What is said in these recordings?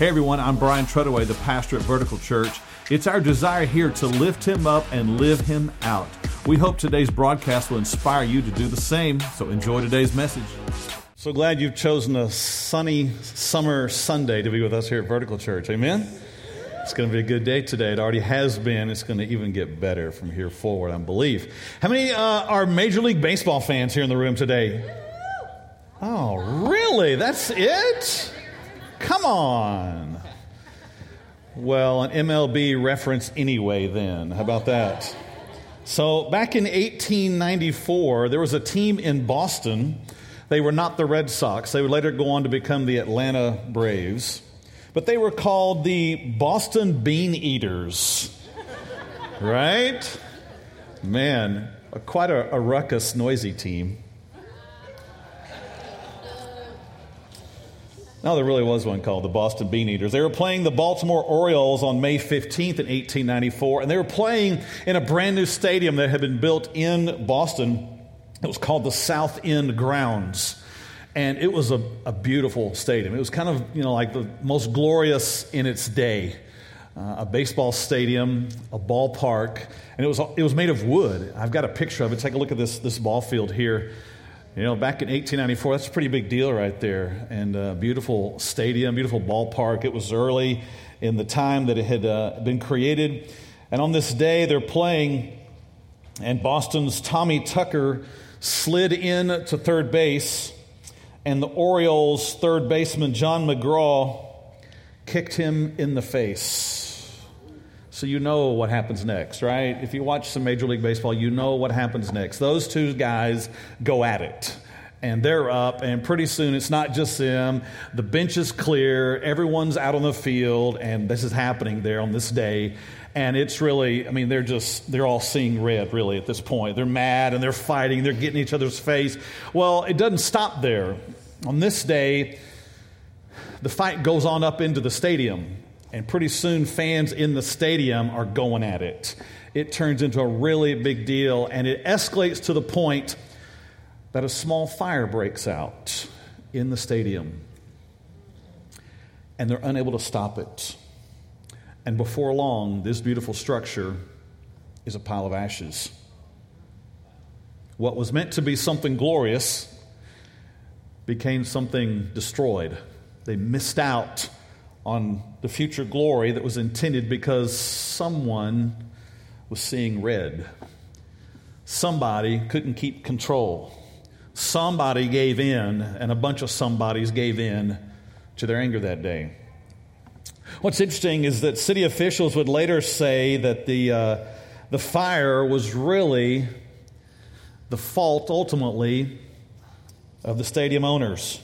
Hey everyone, I'm Brian Trudaway, the pastor at Vertical Church. It's our desire here to lift him up and live him out. We hope today's broadcast will inspire you to do the same, so enjoy today's message. So glad you've chosen a sunny summer Sunday to be with us here at Vertical Church. Amen? It's going to be a good day today. It already has been. It's going to even get better from here forward, I believe. How many uh, are Major League Baseball fans here in the room today? Oh, really? That's it? Come on. Well, an MLB reference anyway, then. How about that? So, back in 1894, there was a team in Boston. They were not the Red Sox. They would later go on to become the Atlanta Braves. But they were called the Boston Bean Eaters. right? Man, quite a, a ruckus, noisy team. No, there really was one called the Boston Bean Eaters. They were playing the Baltimore Orioles on May 15th in 1894, and they were playing in a brand new stadium that had been built in Boston. It was called the South End Grounds. And it was a, a beautiful stadium. It was kind of, you know, like the most glorious in its day. Uh, a baseball stadium, a ballpark, and it was, it was made of wood. I've got a picture of it. Take a look at this, this ball field here. You know, back in 1894, that's a pretty big deal right there. And a beautiful stadium, beautiful ballpark. It was early in the time that it had uh, been created. And on this day, they're playing, and Boston's Tommy Tucker slid in to third base, and the Orioles' third baseman, John McGraw, kicked him in the face. So you know what happens next, right? If you watch some Major League Baseball, you know what happens next. Those two guys go at it. And they're up, and pretty soon it's not just them. The bench is clear, everyone's out on the field, and this is happening there on this day. And it's really, I mean, they're just, they're all seeing red, really, at this point. They're mad and they're fighting, they're getting each other's face. Well, it doesn't stop there. On this day, the fight goes on up into the stadium. And pretty soon, fans in the stadium are going at it. It turns into a really big deal, and it escalates to the point that a small fire breaks out in the stadium. And they're unable to stop it. And before long, this beautiful structure is a pile of ashes. What was meant to be something glorious became something destroyed. They missed out on the future glory that was intended because someone was seeing red. Somebody couldn't keep control. Somebody gave in, and a bunch of somebodies gave in to their anger that day. What's interesting is that city officials would later say that the, uh, the fire was really the fault, ultimately, of the stadium owners.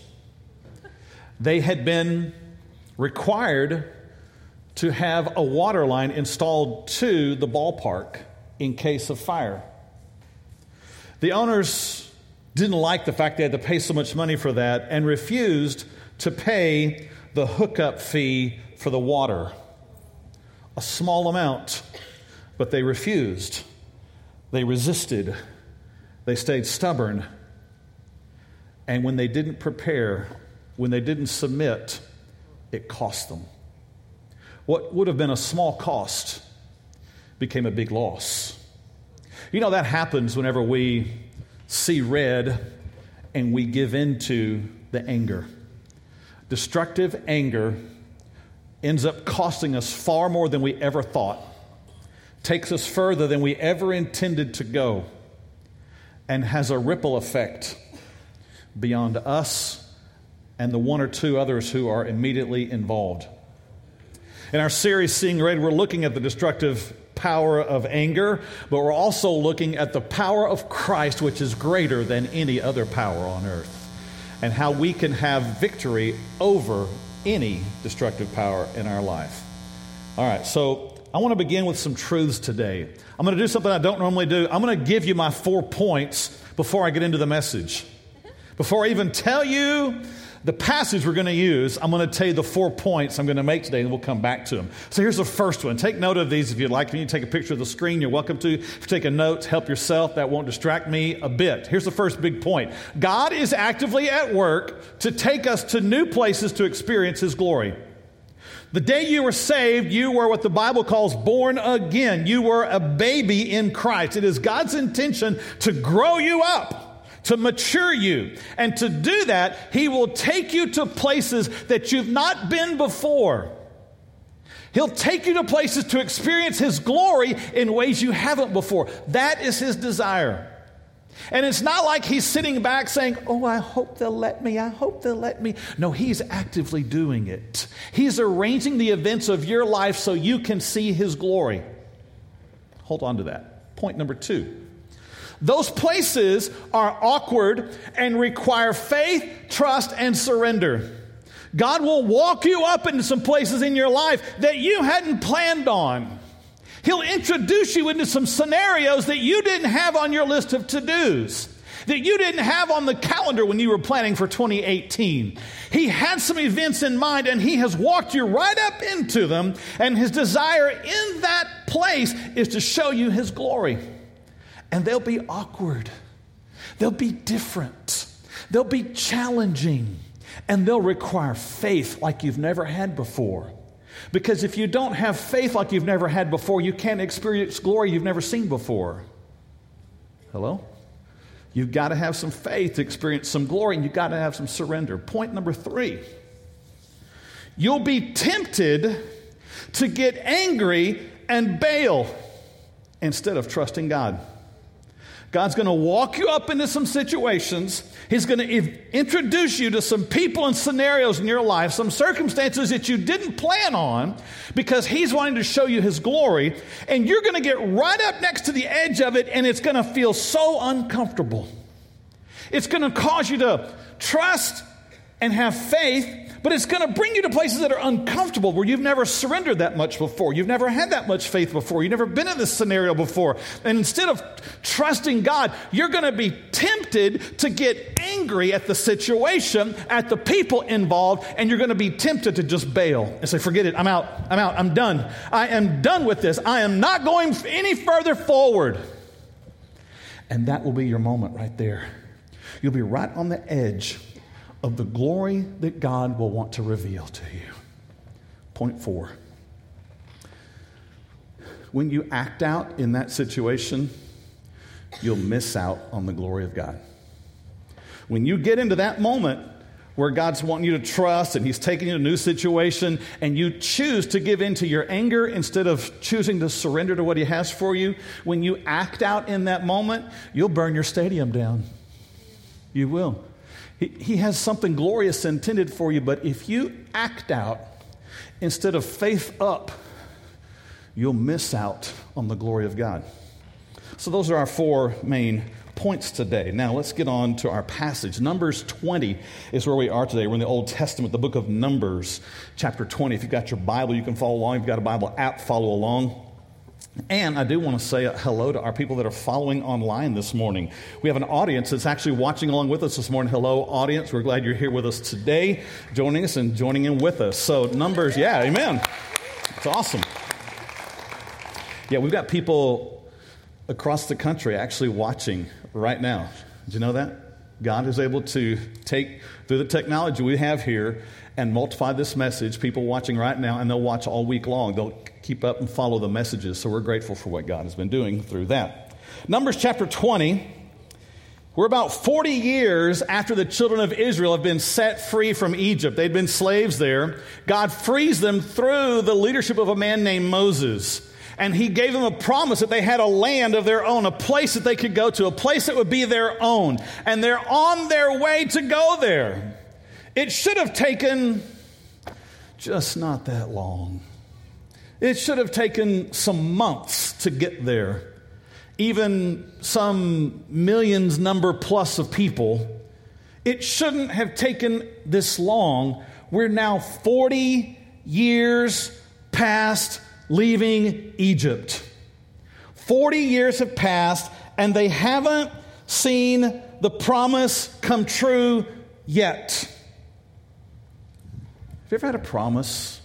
They had been required to have a water line installed to the ballpark in case of fire. The owners didn't like the fact they had to pay so much money for that and refused to pay the hookup fee for the water. A small amount, but they refused. They resisted. They stayed stubborn. And when they didn't prepare, when they didn't submit, it cost them. What would have been a small cost became a big loss. You know, that happens whenever we see red and we give in to the anger. Destructive anger ends up costing us far more than we ever thought, takes us further than we ever intended to go, and has a ripple effect beyond us and the one or two others who are immediately involved. In our series, Seeing Red, we're looking at the destructive power of anger, but we're also looking at the power of Christ, which is greater than any other power on earth, and how we can have victory over any destructive power in our life. All right, so I want to begin with some truths today. I'm going to do something I don't normally do. I'm going to give you my four points before I get into the message. Before I even tell you the passage we're going to use, I'm going to tell you the four points I'm going to make today, and we'll come back to them. So here's the first one. Take note of these if you'd like. If you need to take a picture of the screen, you're welcome to. If you take a note, help yourself. That won't distract me a bit. Here's the first big point God is actively at work to take us to new places to experience His glory. The day you were saved, you were what the Bible calls born again. You were a baby in Christ. It is God's intention to grow you up, to mature you. And to do that, He will take you to places that you've not been before. He'll take you to places to experience His glory in ways you haven't before. That is His desire. And it's not like he's sitting back saying, Oh, I hope they'll let me. I hope they'll let me. No, he's actively doing it. He's arranging the events of your life so you can see his glory. Hold on to that. Point number two. Those places are awkward and require faith, trust, and surrender. God will walk you up into some places in your life that you hadn't planned on. He'll introduce you into some scenarios that you didn't have on your list of to dos, that you didn't have on the calendar when you were planning for 2018. He had some events in mind and He has walked you right up into them, and His desire in that place is to show you His glory. And they'll be awkward, they'll be different, they'll be challenging, and they'll require faith like you've never had before. Because if you don't have faith like you've never had before, you can't experience glory you've never seen before. Hello? You've got to have some faith to experience some glory, and you've got to have some surrender. Point number three you'll be tempted to get angry and bail instead of trusting God. God's going to walk you up into some situations. He's going to introduce you to some people and scenarios in your life, some circumstances that you didn't plan on, because He's wanting to show you His glory. And you're going to get right up next to the edge of it, and it's going to feel so uncomfortable. It's going to cause you to trust and have faith but it's going to bring you to places that are uncomfortable where you've never surrendered that much before. You've never had that much faith before. You've never been in this scenario before. And instead of trusting God, you're going to be tempted to get angry at the situation, at the people involved, and you're going to be tempted to just bail and say, forget it. I'm out. I'm out. I'm done. I am done with this. I am not going any further forward. And that will be your moment right there. You'll be right on the edge of the glory that God will want to reveal to you. Point four. When you act out in that situation, you'll miss out on the glory of God. When you get into that moment where God's wanting you to trust and He's taking you to a new situation, and you choose to give in to your anger instead of choosing to surrender to what He has for you, when you act out in that moment, you'll burn your stadium down. You will. He, has something glorious intended for you, but if you act out instead of faith up, you'll miss out on the glory of God. So, those are our four main points today. Now, let's get on to our passage. Numbers 20 is where we are today. We're in the Old Testament, the book of Numbers, chapter 20. If you've got your Bible, you can follow along. If you've got a Bible app, follow along. And I do want to say hello to our people that are following online this morning. We have an audience that's actually watching along with us this morning. Hello, audience. We're glad you're here with us today, joining us and joining in with us. So, numbers, yeah, amen. It's awesome. Yeah, we've got people across the country actually watching right now. Did you know that? God is able to take, through the technology we have here, and multiply this message. People watching right now, and they'll watch all week long. They'll keep up and follow the messages. So we're grateful for what God has been doing through that. Numbers chapter 20. We're about 40 years after the children of Israel have been set free from Egypt. They'd been slaves there. God frees them through the leadership of a man named Moses. And he gave them a promise that they had a land of their own, a place that they could go to, a place that would be their own. And they're on their way to go there. It should have taken just not that long. It should have taken some months to get there, even some millions number plus of people. It shouldn't have taken this long. We're now 40 years past leaving Egypt. 40 years have passed, and they haven't seen the promise come true yet. Have you ever had a promise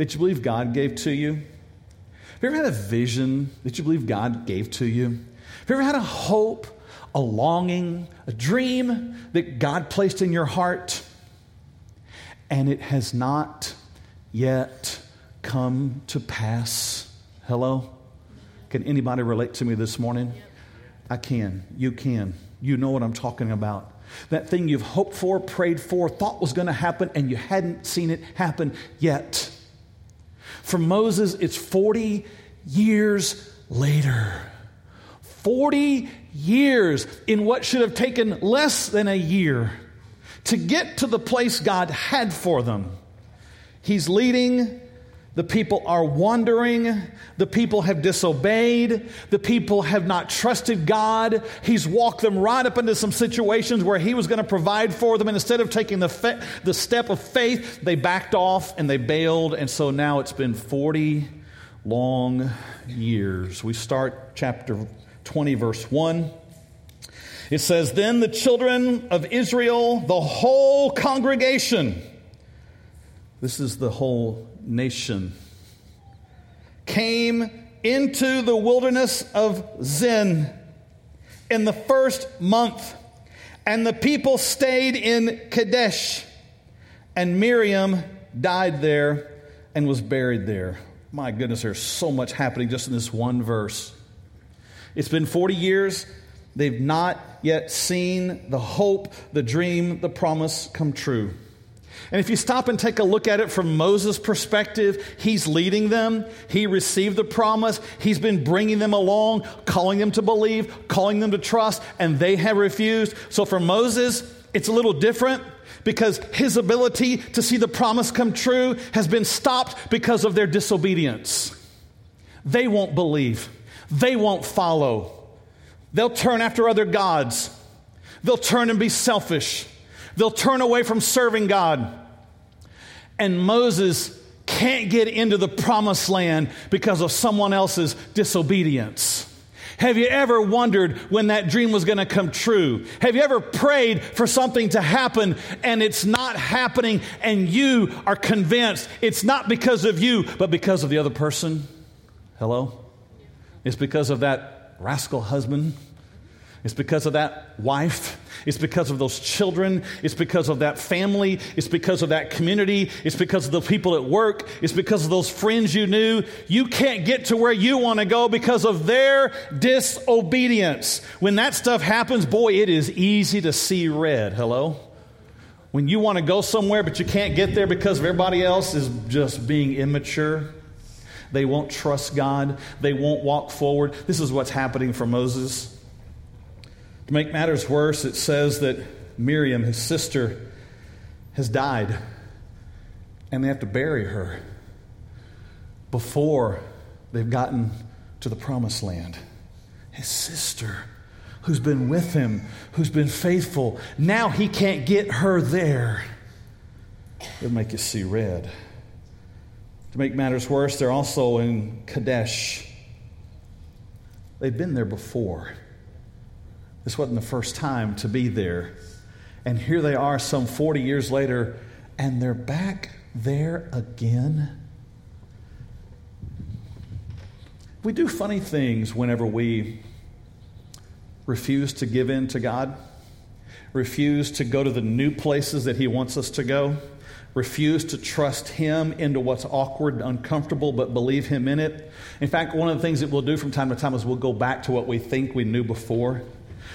that you believe God gave to you? Have you ever had a vision that you believe God gave to you? Have you ever had a hope, a longing, a dream that God placed in your heart and it has not yet come to pass. Hello? Can anybody relate to me this morning? I can. You can. You know what I'm talking about. That thing you've hoped for, prayed for, thought was going to happen, and you hadn't seen it happen yet. For Moses, it's 40 years later. 40 years in what should have taken less than a year to get to the place God had for them. He's leading the people are wandering. The people have disobeyed. The people have not trusted God. He's walked them right up into some situations where He was going to provide for them. And instead of taking the, fe- the step of faith, they backed off and they bailed. And so now it's been 40 long years. We start chapter 20, verse 1. It says, Then the children of Israel, the whole congregation, this is the whole nation, came into the wilderness of Zin in the first month, and the people stayed in Kadesh, and Miriam died there and was buried there. My goodness, there's so much happening just in this one verse. It's been 40 years. They've not yet seen the hope, the dream, the promise come true. And if you stop and take a look at it from Moses' perspective, he's leading them. He received the promise. He's been bringing them along, calling them to believe, calling them to trust, and they have refused. So for Moses, it's a little different because his ability to see the promise come true has been stopped because of their disobedience. They won't believe, they won't follow. They'll turn after other gods, they'll turn and be selfish. They'll turn away from serving God. And Moses can't get into the promised land because of someone else's disobedience. Have you ever wondered when that dream was going to come true? Have you ever prayed for something to happen and it's not happening and you are convinced it's not because of you, but because of the other person? Hello? It's because of that rascal husband it's because of that wife. It's because of those children. It's because of that family. It's because of that community. It's because of the people at work. It's because of those friends you knew. You can't get to where you want to go because of their disobedience. When that stuff happens, boy, it is easy to see red. Hello? When you want to go somewhere but you can't get there because of everybody else is just being immature. They won't trust God. They won't walk forward. This is what's happening for Moses. To make matters worse, it says that Miriam, his sister, has died, and they have to bury her before they've gotten to the promised land. His sister, who's been with him, who's been faithful, now he can't get her there. It'll make you see red. To make matters worse, they're also in Kadesh. They've been there before. This wasn't the first time to be there. And here they are some 40 years later, and they're back there again. We do funny things whenever we refuse to give in to God, refuse to go to the new places that He wants us to go, refuse to trust Him into what's awkward and uncomfortable, but believe Him in it. In fact, one of the things that we'll do from time to time is we'll go back to what we think we knew before.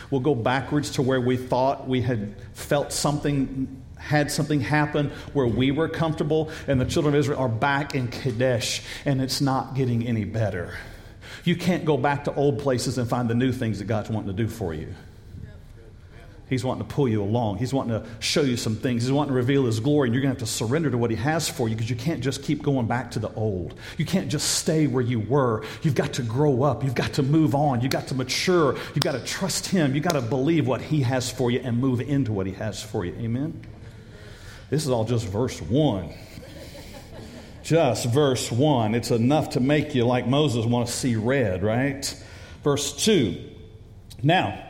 We'll go backwards to where we thought we had felt something, had something happen where we were comfortable, and the children of Israel are back in Kadesh, and it's not getting any better. You can't go back to old places and find the new things that God's wanting to do for you. He's wanting to pull you along. He's wanting to show you some things. He's wanting to reveal His glory, and you're going to have to surrender to what He has for you because you can't just keep going back to the old. You can't just stay where you were. You've got to grow up. You've got to move on. You've got to mature. You've got to trust Him. You've got to believe what He has for you and move into what He has for you. Amen? This is all just verse 1. Just verse 1. It's enough to make you, like Moses, want to see red, right? Verse 2. Now,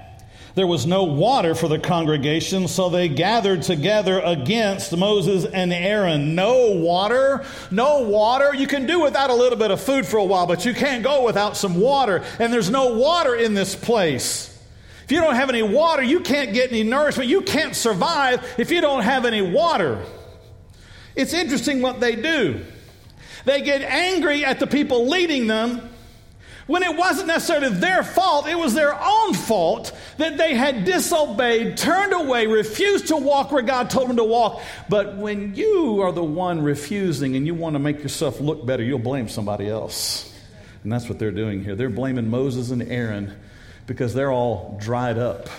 there was no water for the congregation, so they gathered together against Moses and Aaron. No water? No water? You can do without a little bit of food for a while, but you can't go without some water. And there's no water in this place. If you don't have any water, you can't get any nourishment. You can't survive if you don't have any water. It's interesting what they do. They get angry at the people leading them when it wasn't necessarily their fault, it was their own fault that they had disobeyed, turned away, refused to walk where God told them to walk. But when you are the one refusing and you want to make yourself look better, you'll blame somebody else. And that's what they're doing here. They're blaming Moses and Aaron because they're all dried up.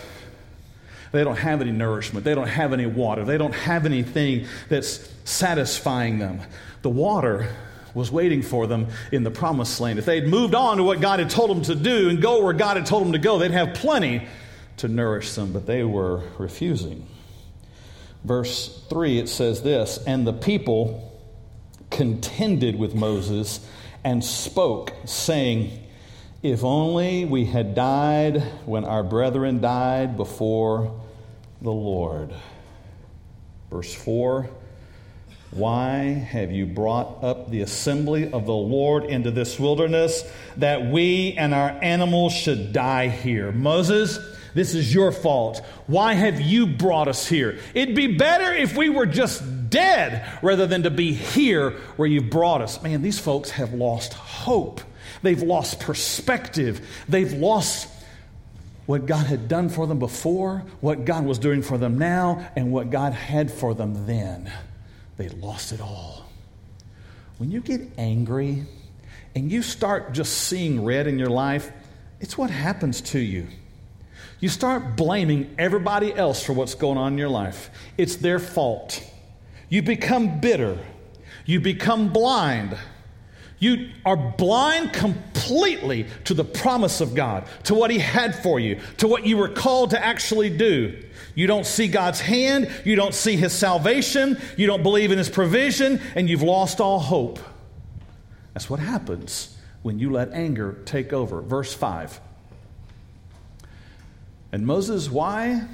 They don't have any nourishment. They don't have any water. They don't have anything that's satisfying them. The water was waiting for them in the promised land. If they had moved on to what God had told them to do and go where God had told them to go, they'd have plenty to nourish them, but they were refusing. Verse 3, it says this And the people contended with Moses and spoke, saying, If only we had died when our brethren died before the Lord. Verse 4 why have you brought up the assembly of the Lord into this wilderness that we and our animals should die here? Moses, this is your fault. Why have you brought us here? It'd be better if we were just dead rather than to be here where you've brought us. Man, these folks have lost hope. They've lost perspective. They've lost what God had done for them before, what God was doing for them now, and what God had for them then. They lost it all. When you get angry and you start just seeing red in your life, it's what happens to you. You start blaming everybody else for what's going on in your life. It's their fault. You become bitter. You become blind. You are blind completely to the promise of God, to what He had for you, to what you were called to actually do. You don't see God's hand, you don't see His salvation, you don't believe in His provision, and you've lost all hope. That's what happens when you let anger take over. Verse 5. And Moses, why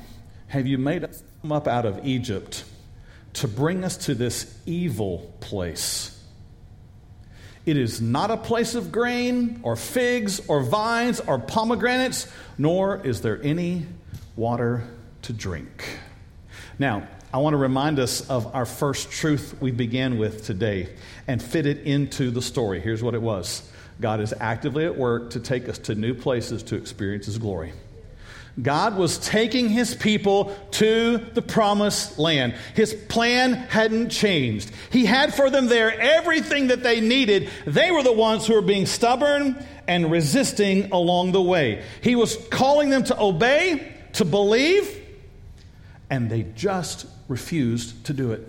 have you made us come up out of Egypt to bring us to this evil place? It is not a place of grain or figs or vines or pomegranates, nor is there any water to drink. Now, I want to remind us of our first truth we began with today and fit it into the story. Here's what it was God is actively at work to take us to new places to experience His glory. God was taking his people to the promised land. His plan hadn't changed. He had for them there everything that they needed. They were the ones who were being stubborn and resisting along the way. He was calling them to obey, to believe, and they just refused to do it.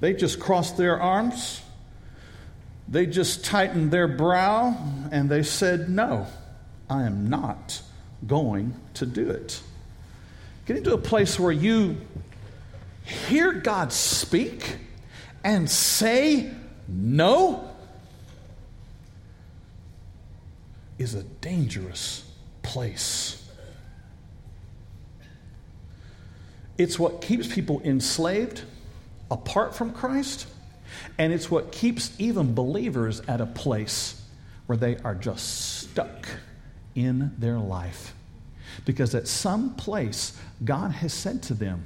They just crossed their arms, they just tightened their brow, and they said, No, I am not going to do it. Getting to a place where you hear God speak and say no is a dangerous place. It's what keeps people enslaved apart from Christ, and it's what keeps even believers at a place where they are just stuck in their life. Because at some place, God has said to them,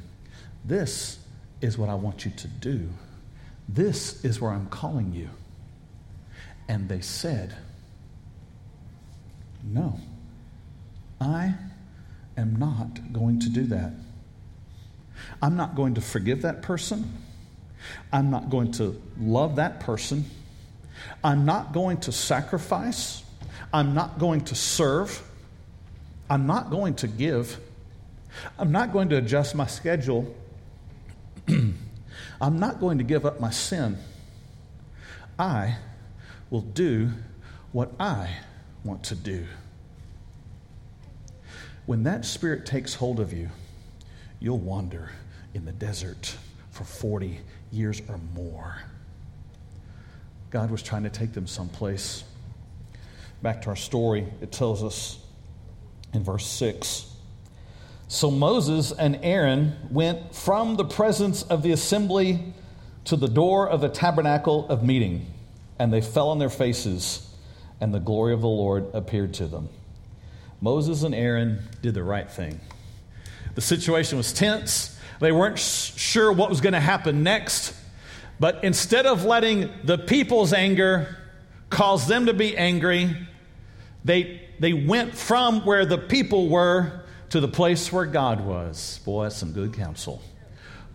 This is what I want you to do. This is where I'm calling you. And they said, No, I am not going to do that. I'm not going to forgive that person. I'm not going to love that person. I'm not going to sacrifice. I'm not going to serve. I'm not going to give. I'm not going to adjust my schedule. I'm not going to give up my sin. I will do what I want to do. When that spirit takes hold of you, you'll wander in the desert for 40 years or more. God was trying to take them someplace. Back to our story, it tells us in verse 6 So Moses and Aaron went from the presence of the assembly to the door of the tabernacle of meeting, and they fell on their faces, and the glory of the Lord appeared to them. Moses and Aaron did the right thing. The situation was tense. They weren't sure what was going to happen next. But instead of letting the people's anger cause them to be angry, they, they went from where the people were to the place where God was. Boy, that's some good counsel.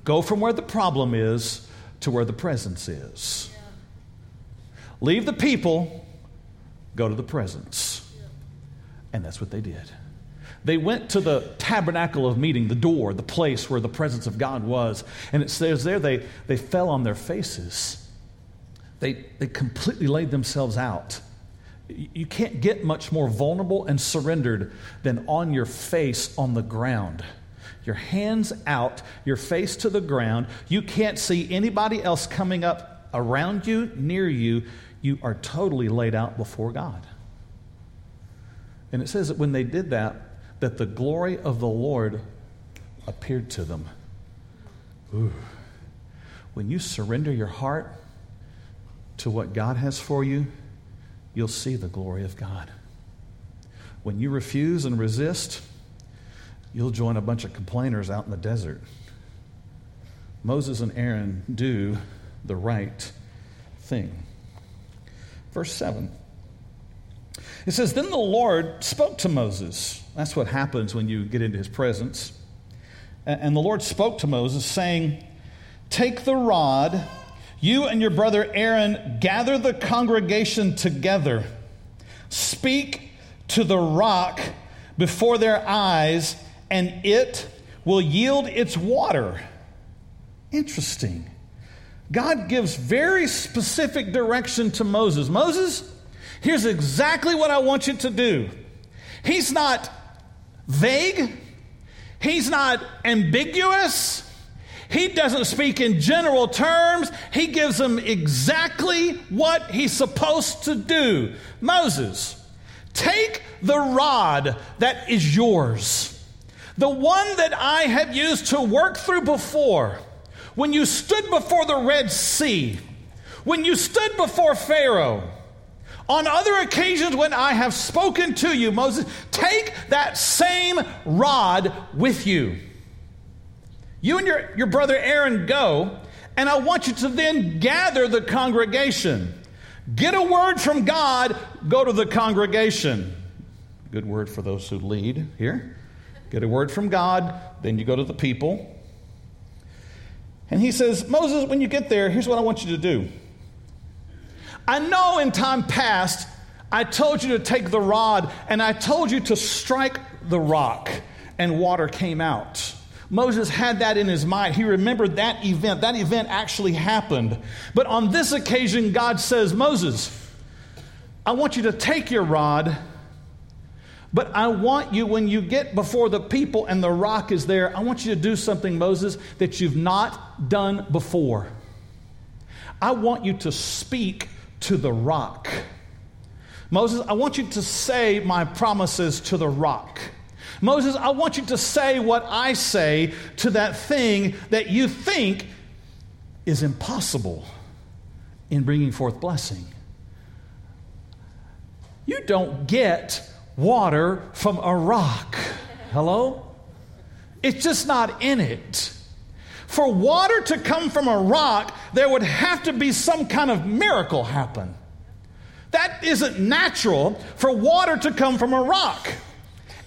Go from where the problem is to where the presence is. Leave the people, go to the presence. And that's what they did. They went to the tabernacle of meeting, the door, the place where the presence of God was. And it says there they, they fell on their faces. They, they completely laid themselves out. You can't get much more vulnerable and surrendered than on your face on the ground. Your hands out, your face to the ground. You can't see anybody else coming up around you, near you. You are totally laid out before God. And it says that when they did that, that the glory of the Lord appeared to them. Ooh. When you surrender your heart to what God has for you, you'll see the glory of God. When you refuse and resist, you'll join a bunch of complainers out in the desert. Moses and Aaron do the right thing. Verse 7. It says, Then the Lord spoke to Moses. That's what happens when you get into his presence. And the Lord spoke to Moses, saying, Take the rod, you and your brother Aaron gather the congregation together. Speak to the rock before their eyes, and it will yield its water. Interesting. God gives very specific direction to Moses. Moses, Here's exactly what I want you to do. He's not vague, he's not ambiguous. He doesn't speak in general terms. He gives them exactly what he's supposed to do. Moses, take the rod that is yours, the one that I have used to work through before. When you stood before the Red Sea, when you stood before Pharaoh, on other occasions, when I have spoken to you, Moses, take that same rod with you. You and your, your brother Aaron go, and I want you to then gather the congregation. Get a word from God, go to the congregation. Good word for those who lead here. Get a word from God, then you go to the people. And he says, Moses, when you get there, here's what I want you to do. I know in time past, I told you to take the rod and I told you to strike the rock, and water came out. Moses had that in his mind. He remembered that event. That event actually happened. But on this occasion, God says, Moses, I want you to take your rod, but I want you, when you get before the people and the rock is there, I want you to do something, Moses, that you've not done before. I want you to speak to the rock. Moses, I want you to say my promises to the rock. Moses, I want you to say what I say to that thing that you think is impossible in bringing forth blessing. You don't get water from a rock. Hello? It's just not in it. For water to come from a rock, there would have to be some kind of miracle happen. That isn't natural for water to come from a rock.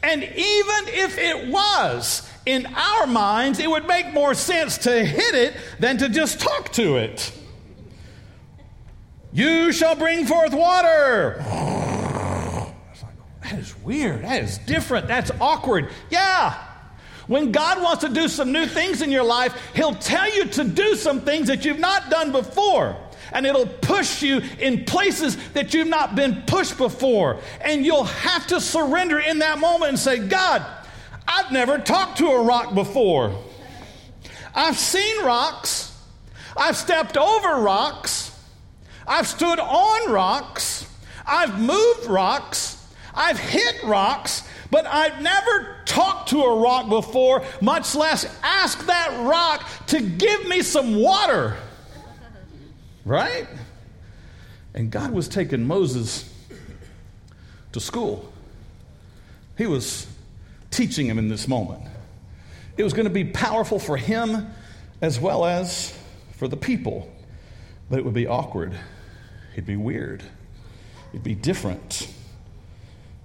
And even if it was, in our minds, it would make more sense to hit it than to just talk to it. You shall bring forth water. that is weird. That is different. That's awkward. Yeah, when God wants to do some new things in your life, He'll tell you to do some things that you've not done before. And it'll push you in places that you've not been pushed before. And you'll have to surrender in that moment and say, God, I've never talked to a rock before. I've seen rocks. I've stepped over rocks. I've stood on rocks. I've moved rocks. I've hit rocks but I've never talked to a rock before, much less ask that rock to give me some water. Right? And God was taking Moses to school. He was teaching him in this moment. It was going to be powerful for him as well as for the people. But it would be awkward. It'd be weird. It'd be different.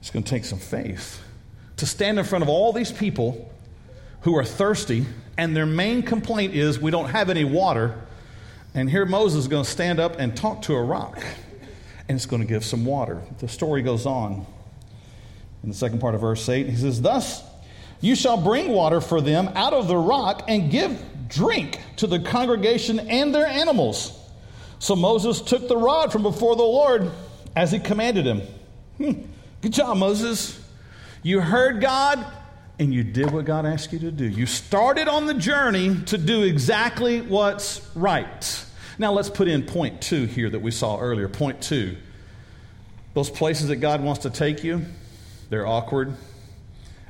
It's going to take some faith to stand in front of all these people who are thirsty, and their main complaint is, We don't have any water. And here Moses is going to stand up and talk to a rock, and it's going to give some water. The story goes on in the second part of verse 8. He says, Thus you shall bring water for them out of the rock and give drink to the congregation and their animals. So Moses took the rod from before the Lord as he commanded him. Hmm. Good job, Moses. You heard God and you did what God asked you to do. You started on the journey to do exactly what's right. Now let's put in point two here that we saw earlier. Point two. Those places that God wants to take you, they're awkward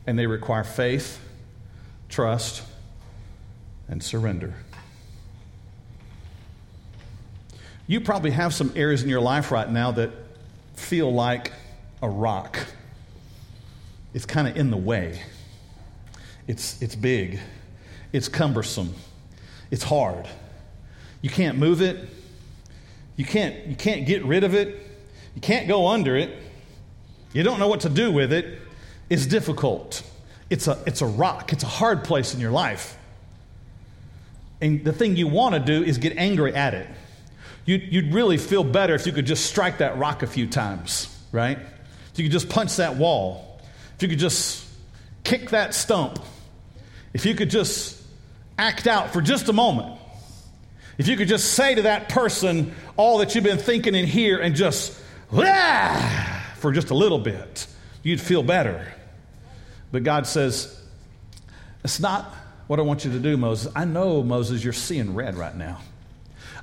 and they require faith, trust, and surrender. You probably have some areas in your life right now that feel like a rock. It's kind of in the way. It's, it's big. It's cumbersome. It's hard. You can't move it. You can't, you can't get rid of it. You can't go under it. You don't know what to do with it. It's difficult. It's a, it's a rock. It's a hard place in your life. And the thing you want to do is get angry at it. You'd, you'd really feel better if you could just strike that rock a few times, right? If you could just punch that wall. If you could just kick that stump. If you could just act out for just a moment. If you could just say to that person all that you've been thinking in here and just, ah, for just a little bit, you'd feel better. But God says, It's not what I want you to do, Moses. I know, Moses, you're seeing red right now.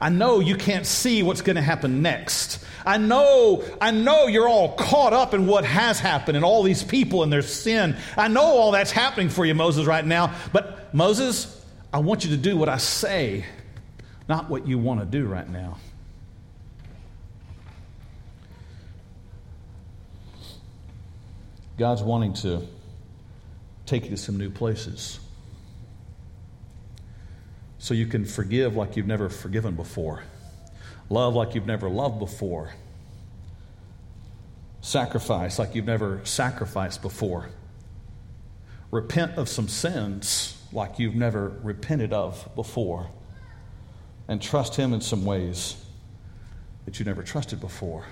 I know you can't see what's going to happen next. I know, I know you're all caught up in what has happened and all these people and their sin. I know all that's happening for you, Moses, right now. But Moses, I want you to do what I say, not what you want to do right now. God's wanting to take you to some new places. So you can forgive like you've never forgiven before, love like you've never loved before, sacrifice like you've never sacrificed before, repent of some sins like you've never repented of before, and trust Him in some ways that you never trusted before.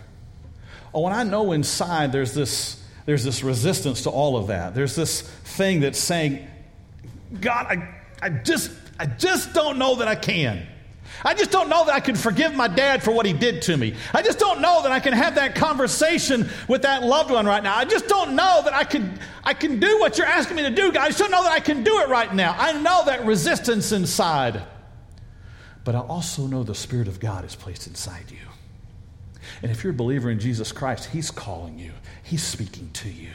Oh, and I know inside there's this, there's this resistance to all of that. There's this thing that's saying, God, I, I just I just don't know that I can. I just don't know that I can forgive my dad for what he did to me. I just don't know that I can have that conversation with that loved one right now. I just don't know that I can, I can do what you're asking me to do, God. I just don't know that I can do it right now. I know that resistance inside. But I also know the Spirit of God is placed inside you. And if you're a believer in Jesus Christ, He's calling you, He's speaking to you.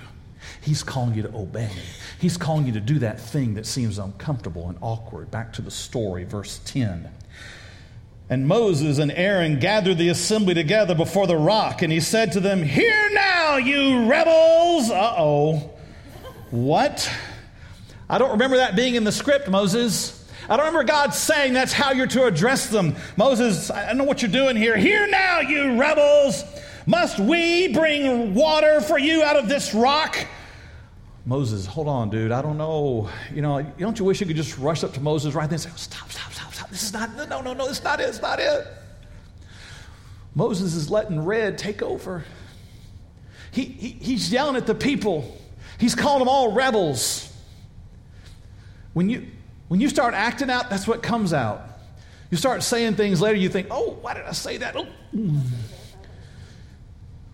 He's calling you to obey. He's calling you to do that thing that seems uncomfortable and awkward. Back to the story, verse 10. And Moses and Aaron gathered the assembly together before the rock, and he said to them, Hear now, you rebels! Uh oh. What? I don't remember that being in the script, Moses. I don't remember God saying that's how you're to address them. Moses, I don't know what you're doing here. Hear now, you rebels! Must we bring water for you out of this rock? Moses, hold on, dude. I don't know. You know, don't you wish you could just rush up to Moses right then and say, oh, stop, stop, stop, stop. This is not, no, no, no, this is not it. It's not it. Moses is letting red take over. He, he, he's yelling at the people. He's calling them all rebels. When you, when you start acting out, that's what comes out. You start saying things later, you think, oh, why did I say that? Oh.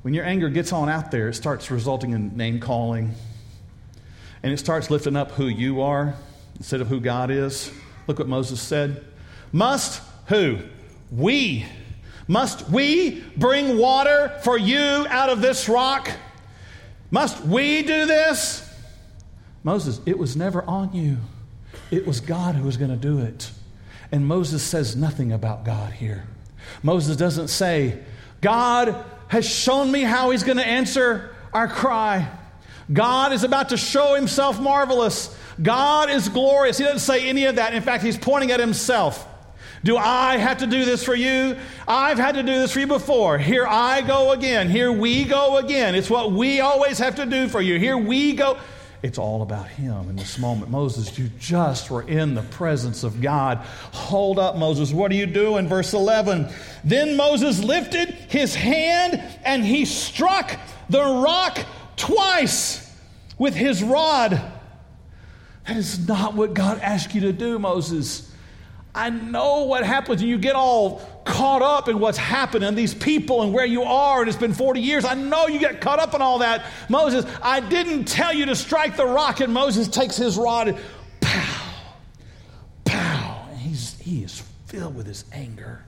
When your anger gets on out there, it starts resulting in name calling and it starts lifting up who you are instead of who God is. Look what Moses said. Must who? We. Must we bring water for you out of this rock? Must we do this? Moses, it was never on you. It was God who was going to do it. And Moses says nothing about God here. Moses doesn't say, God has shown me how he's going to answer our cry. God is about to show himself marvelous. God is glorious. He doesn't say any of that. In fact, he's pointing at himself. Do I have to do this for you? I've had to do this for you before. Here I go again. Here we go again. It's what we always have to do for you. Here we go. It's all about him in this moment. Moses, you just were in the presence of God. Hold up, Moses. What are you doing? Verse 11. Then Moses lifted his hand and he struck the rock twice with his rod. That is not what God asked you to do, Moses. I know what happens you get all caught up in what's happened and these people and where you are, and it's been 40 years. I know you get caught up in all that. Moses, I didn't tell you to strike the rock, and Moses takes his rod and pow, pow. And he's, he is filled with his anger.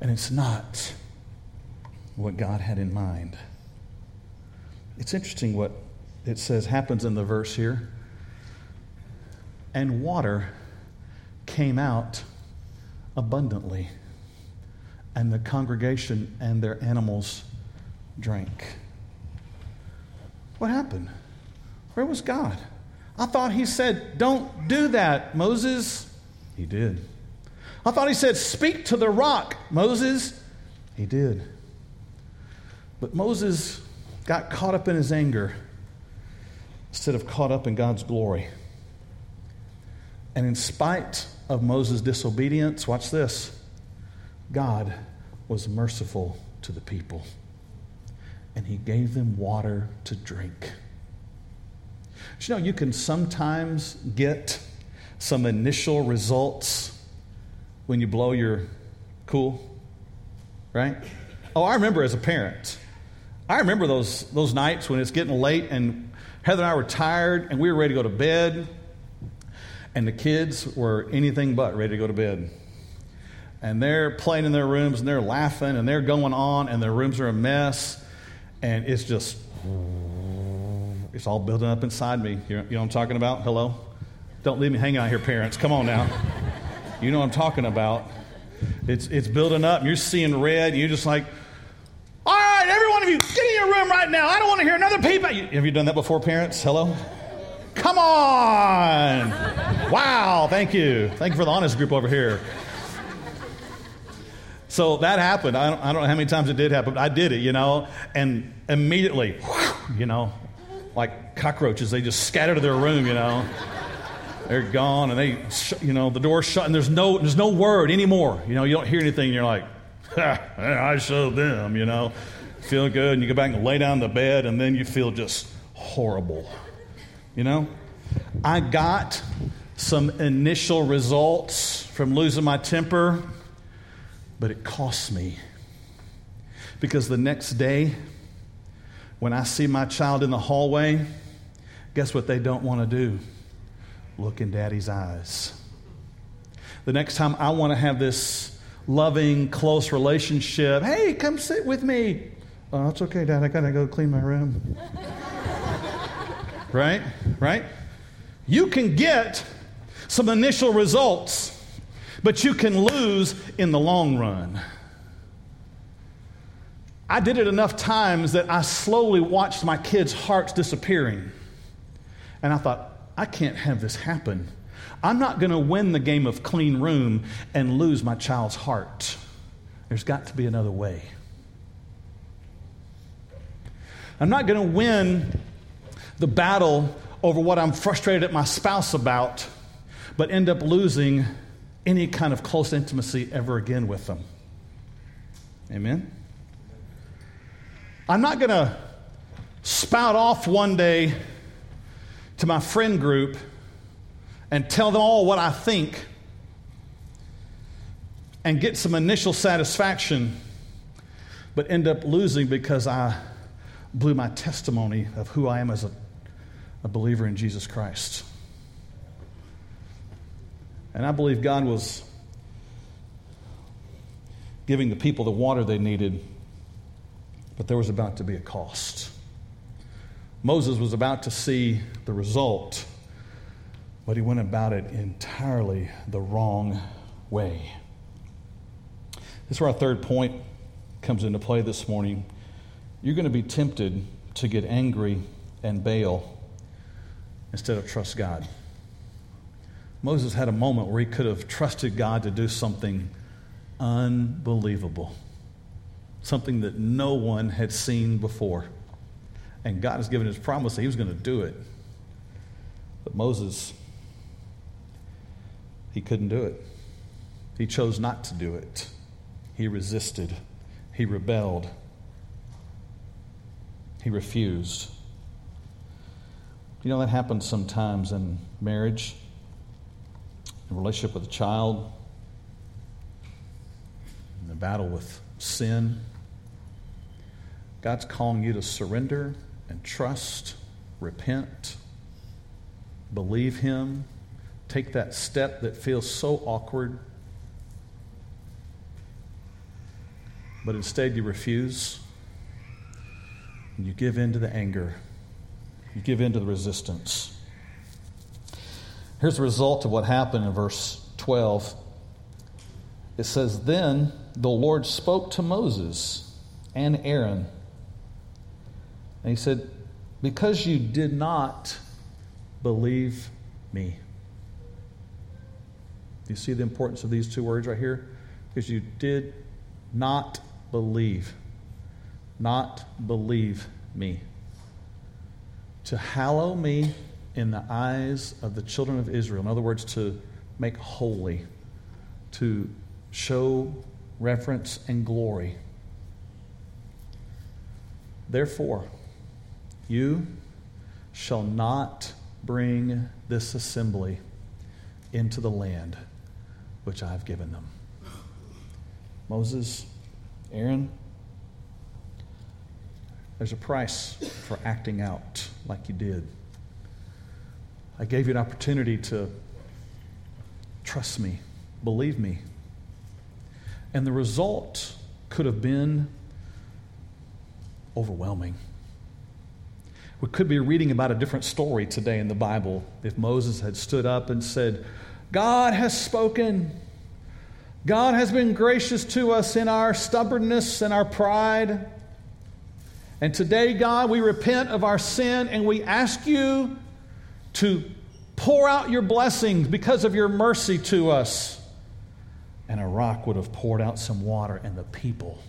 And it's not what God had in mind. It's interesting what it says happens in the verse here. And water came out abundantly, and the congregation and their animals drank. What happened? Where was God? I thought he said, Don't do that, Moses. He did. I thought he said, Speak to the rock, Moses. He did. But Moses got caught up in his anger instead of caught up in God's glory. And in spite of Moses' disobedience, watch this God was merciful to the people, and he gave them water to drink. You know, you can sometimes get some initial results when you blow your cool, right? Oh, I remember as a parent. I remember those, those nights when it's getting late and Heather and I were tired and we were ready to go to bed and the kids were anything but ready to go to bed. And they're playing in their rooms and they're laughing and they're going on and their rooms are a mess. And it's just, it's all building up inside me. You know, what I'm talking about? Hello? Don't leave me hanging out here, parents. Come on now. You know what I'm talking about. It's, it's building up you're seeing red you're just like, all right, every one of you, get in your room right now. I don't want to hear another peep. Have you done that before, parents? Hello? Come on. Wow, thank you. Thank you for the honest group over here. So that happened. I don't, I don't know how many times it did happen, but I did it, you know, and immediately, you know, like cockroaches, they just scatter to their room, you know. They're gone, and they, you know, the door's shut, and there's no, there's no word anymore. You know, you don't hear anything, and you're like, I showed them, you know. Feel good, and you go back and lay down in the bed, and then you feel just horrible. You know? I got some initial results from losing my temper, but it cost me. Because the next day, when I see my child in the hallway, guess what they don't want to do? Look in daddy's eyes. The next time I want to have this loving, close relationship, hey, come sit with me. Oh, it's okay, Dad. I got to go clean my room. right? Right? You can get some initial results, but you can lose in the long run. I did it enough times that I slowly watched my kids' hearts disappearing. And I thought, I can't have this happen. I'm not going to win the game of clean room and lose my child's heart. There's got to be another way. I'm not going to win the battle over what I'm frustrated at my spouse about, but end up losing any kind of close intimacy ever again with them. Amen? I'm not going to spout off one day to my friend group and tell them all what I think and get some initial satisfaction, but end up losing because I blew my testimony of who I am as a a believer in Jesus Christ. And I believe God was giving the people the water they needed, but there was about to be a cost. Moses was about to see the result, but he went about it entirely the wrong way. This is where our third point comes into play this morning. You're going to be tempted to get angry and bail instead of trust God. Moses had a moment where he could have trusted God to do something unbelievable, something that no one had seen before. And God has given his promise that he was going to do it. But Moses, he couldn't do it. He chose not to do it. He resisted. He rebelled. He refused. You know, that happens sometimes in marriage, relationship with a child, in the battle with sin. God's calling you to surrender and trust, repent, believe Him, take that step that feels so awkward, but instead you refuse and you give in to the anger, you give in to the resistance. Here's the result of what happened in verse 12. It says, Then the Lord spoke to Moses and Aaron. And he said, Because you did not believe me. Do you see the importance of these two words right here? Because you did not believe. Not believe me. To hallow me in the eyes of the children of Israel. In other words, to make holy, to show reverence and glory. Therefore, you shall not bring this assembly into the land which I have given them. Moses, Aaron, there's a price for acting out like you did. I gave you an opportunity to trust me, believe me. And the result could have been overwhelming. We could be reading about a different story today in the Bible if Moses had stood up and said, God has spoken. God has been gracious to us in our stubbornness and our pride. And today, God, we repent of our sin and we ask you to pour out your blessings because of your mercy to us. And a rock would have poured out some water, and the people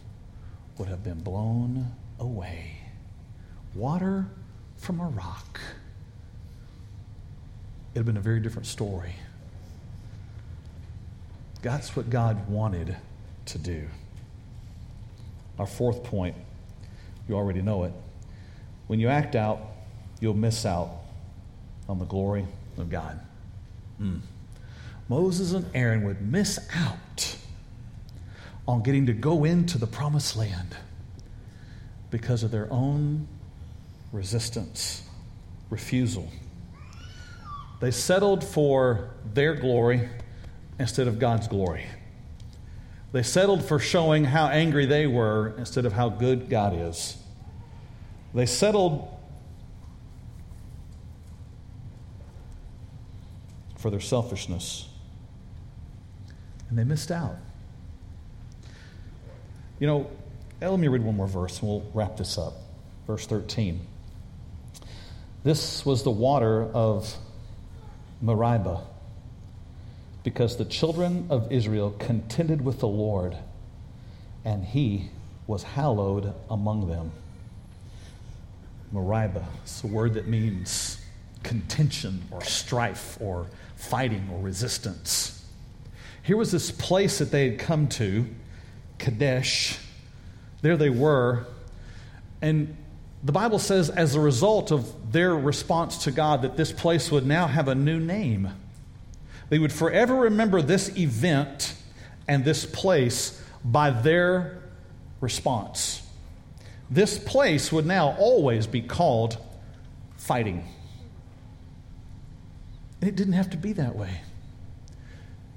would have been blown away. Water from a rock. It would have been a very different story. That's what God wanted to do. Our fourth point, you already know it. When you act out, you'll miss out on the glory of God. Mm. Moses and Aaron would miss out on getting to go into the promised land because of their own resistance, refusal. They settled for their glory instead of God's glory. They settled for showing how angry they were instead of how good God is. They settled for their selfishness. And they missed out. You know, let me read one more verse and we'll wrap this up. Verse 13. This was the water of Meribah because the children of Israel contended with the Lord, and he was hallowed among them. Meribah is a word that means contention or strife or fighting or resistance. Here was this place that they had come to, Kadesh. There they were. And the Bible says, as a result of their response to God, that this place would now have a new name. They would forever remember this event and this place by their response. This place would now always be called fighting. And it didn't have to be that way.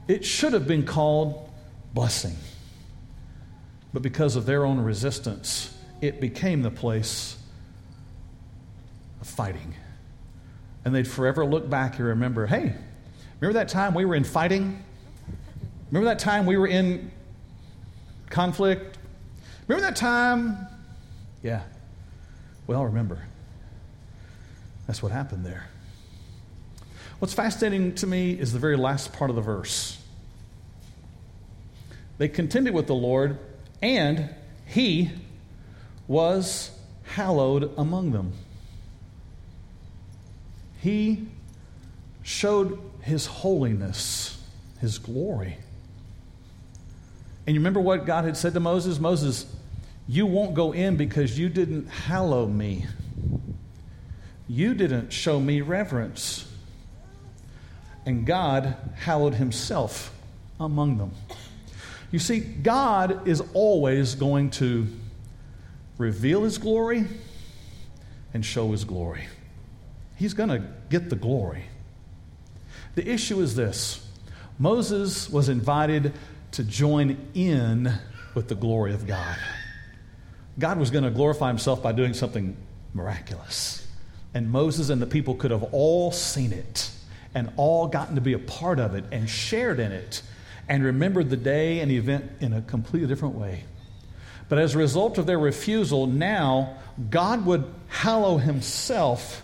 It should have been called blessing. But because of their own resistance, it became the place of fighting. And they'd forever look back and remember hey, remember that time we were in fighting? Remember that time we were in conflict? Remember that time? Yeah. Well, remember. That's what happened there. What's fascinating to me is the very last part of the verse. They contended with the Lord, and he was hallowed among them. He showed his holiness, his glory. And you remember what God had said to Moses? Moses, you won't go in because you didn't hallow me. You didn't show me reverence. And God hallowed himself among them. You see, God is always going to reveal his glory and show his glory. He's going to get the glory. The issue is this Moses was invited to join in with the glory of God. God was going to glorify himself by doing something miraculous. And Moses and the people could have all seen it and all gotten to be a part of it and shared in it and remembered the day and the event in a completely different way. But as a result of their refusal, now God would hallow himself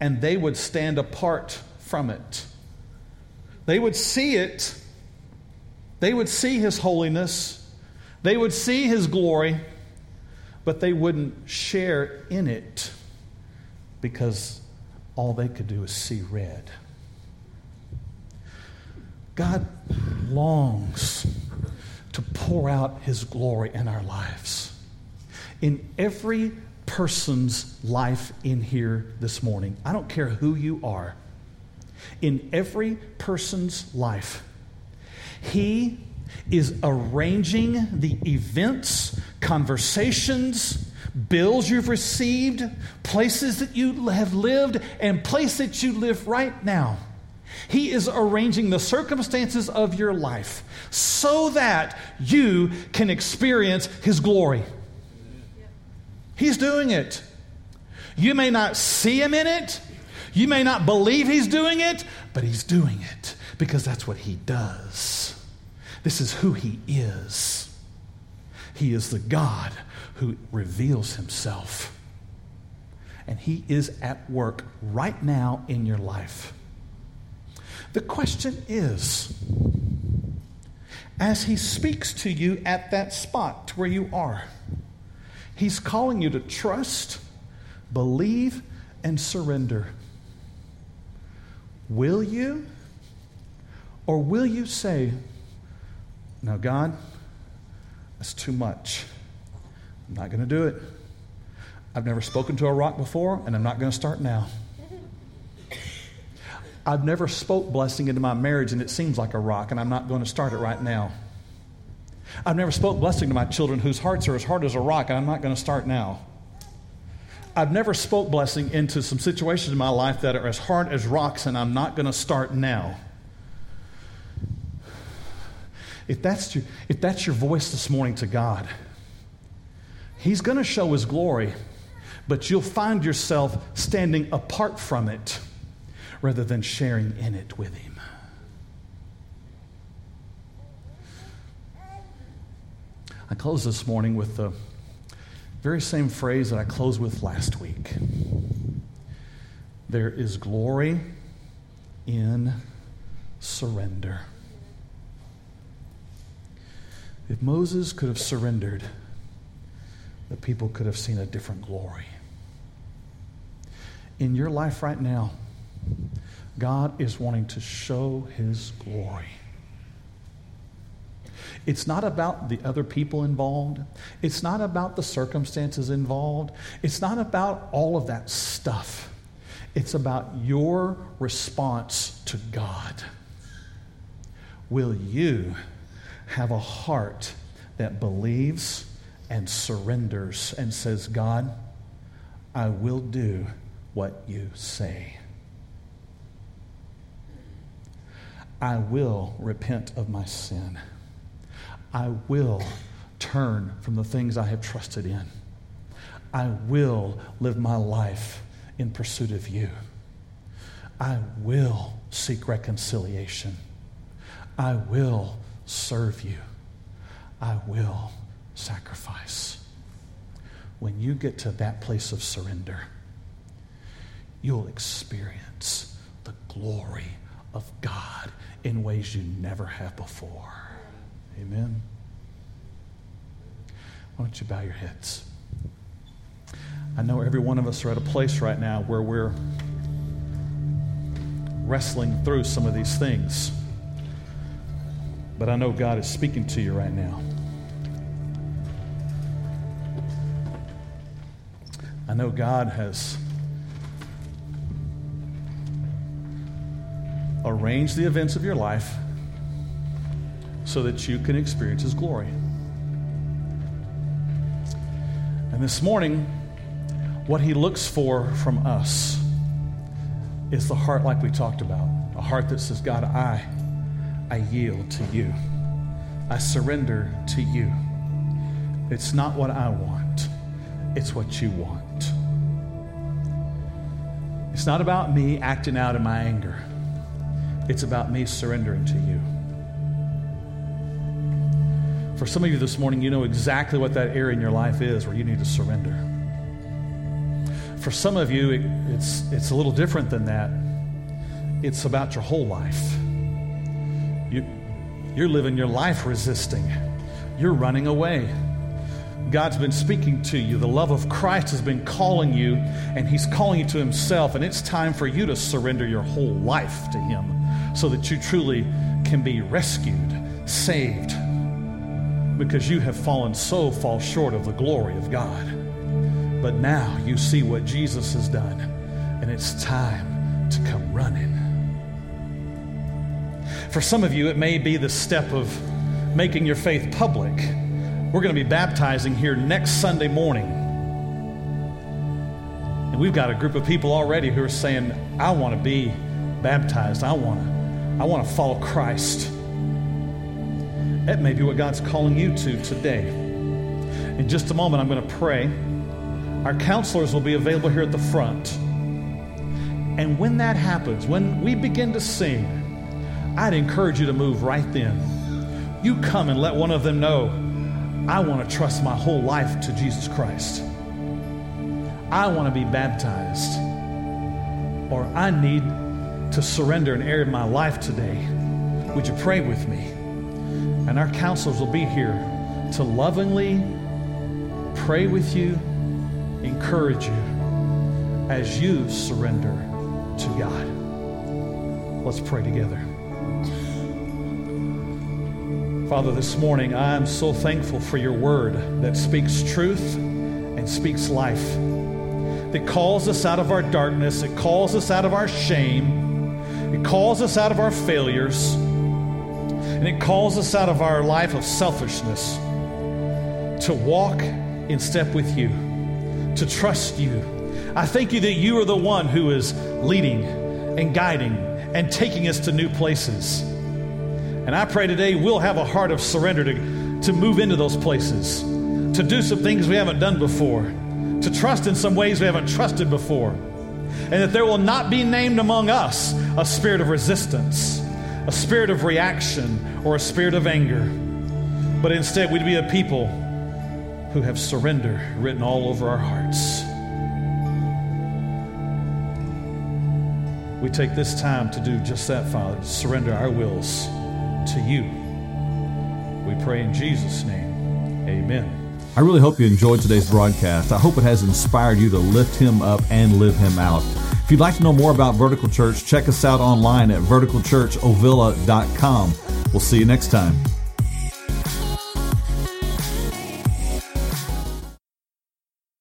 and they would stand apart from it. They would see it, they would see his holiness, they would see his glory, but they wouldn't share in it because all they could do is see red. God longs to pour out his glory in our lives. In every person's life in here this morning, I don't care who you are, in every person's life, he is arranging the events, conversations, bills you've received, places that you have lived, and place that you live right now. He is arranging the circumstances of your life so that you can experience His glory. He's doing it. You may not see Him in it, you may not believe He's doing it, but He's doing it because that's what He does. This is who He is. He is the God who reveals Himself. And He is at work right now in your life. The question is as He speaks to you at that spot where you are, He's calling you to trust, believe, and surrender. Will you? Or will you say, now, God, that's too much. I'm not going to do it. I've never spoken to a rock before, and I'm not going to start now. I've never spoke blessing into my marriage, and it seems like a rock, and I'm not going to start it right now. I've never spoke blessing to my children whose hearts are as hard as a rock, and I'm not going to start now. I've never spoke blessing into some situations in my life that are as hard as rocks, and I'm not going to start now. If that's, your, if that's your voice this morning to God, He's going to show His glory, but you'll find yourself standing apart from it rather than sharing in it with Him. I close this morning with the very same phrase that I closed with last week. There is glory in surrender. If Moses could have surrendered, the people could have seen a different glory. In your life right now, God is wanting to show his glory. It's not about the other people involved. It's not about the circumstances involved. It's not about all of that stuff. It's about your response to God. Will you have a heart that believes and surrenders and says, God, I will do what you say. I will repent of my sin. I will turn from the things I have trusted in. I will live my life in pursuit of you. I will seek reconciliation. I will serve you. I will sacrifice. When you get to that place of surrender, you'll experience the glory of God in ways you never have before. Amen. Why don't you bow your heads? I know every one of us are at a place right now where we're wrestling through some of these things. But I know God is speaking to you right now. I know God has arranged the events of your life so that you can experience His glory. And this morning, what He looks for from us is the heart like we talked about a heart that says, God, I, I yield to you. I surrender to you. It's not what I want, it's what you want. It's not about me acting out in my anger. It's about me surrendering to you. For some of you this morning, you know exactly what that area in your life is where you need to surrender. For some of you, it, it's, it's a little different than that. It's about your whole life. You, you're living your life resisting, you're running away. God's been speaking to you. The love of Christ has been calling you, and He's calling you to Himself. And it's time for you to surrender your whole life to Him so that you truly can be rescued, saved, because you have fallen so far short of the glory of God. But now you see what Jesus has done, and it's time to come running. For some of you, it may be the step of making your faith public. We're going to be baptizing here next Sunday morning. And we've got a group of people already who are saying, I want to be baptized. I want to I want to follow Christ. That may be what God's calling you to today. In just a moment, I'm going to pray. Our counselors will be available here at the front. And when that happens, when we begin to sing, I'd encourage you to move right then. You come and let one of them know, I want to trust my whole life to Jesus Christ. I want to be baptized. Or I need to surrender an area of my life today, would you pray with me? And our counselors will be here to lovingly pray with you, encourage you as you surrender to God. Let's pray together. Father, this morning I'm so thankful for your word that speaks truth and speaks life, that calls us out of our darkness, it calls us out of our shame it calls us out of our failures, and it calls us out of our life of selfishness to walk in step with you, to trust you. I thank you that you are the one who is leading and guiding and taking us to new places. And I pray today we'll have a heart of surrender to, to move into those places, to do some things we haven't done before, to trust in some ways we haven't trusted before and that there will not be named among us a spirit of resistance, a spirit of reaction, or a spirit of anger, but instead we'd be a people who have surrender written all over our hearts. We take this time to do just that, Father, to surrender our wills to you. We pray in Jesus' name. Amen. I really hope you enjoyed today's broadcast. I hope it has inspired you to lift him up and live him out. If you'd like to know more about Vertical Church, check us out online at verticalchurchovilla.com. We'll see you next time.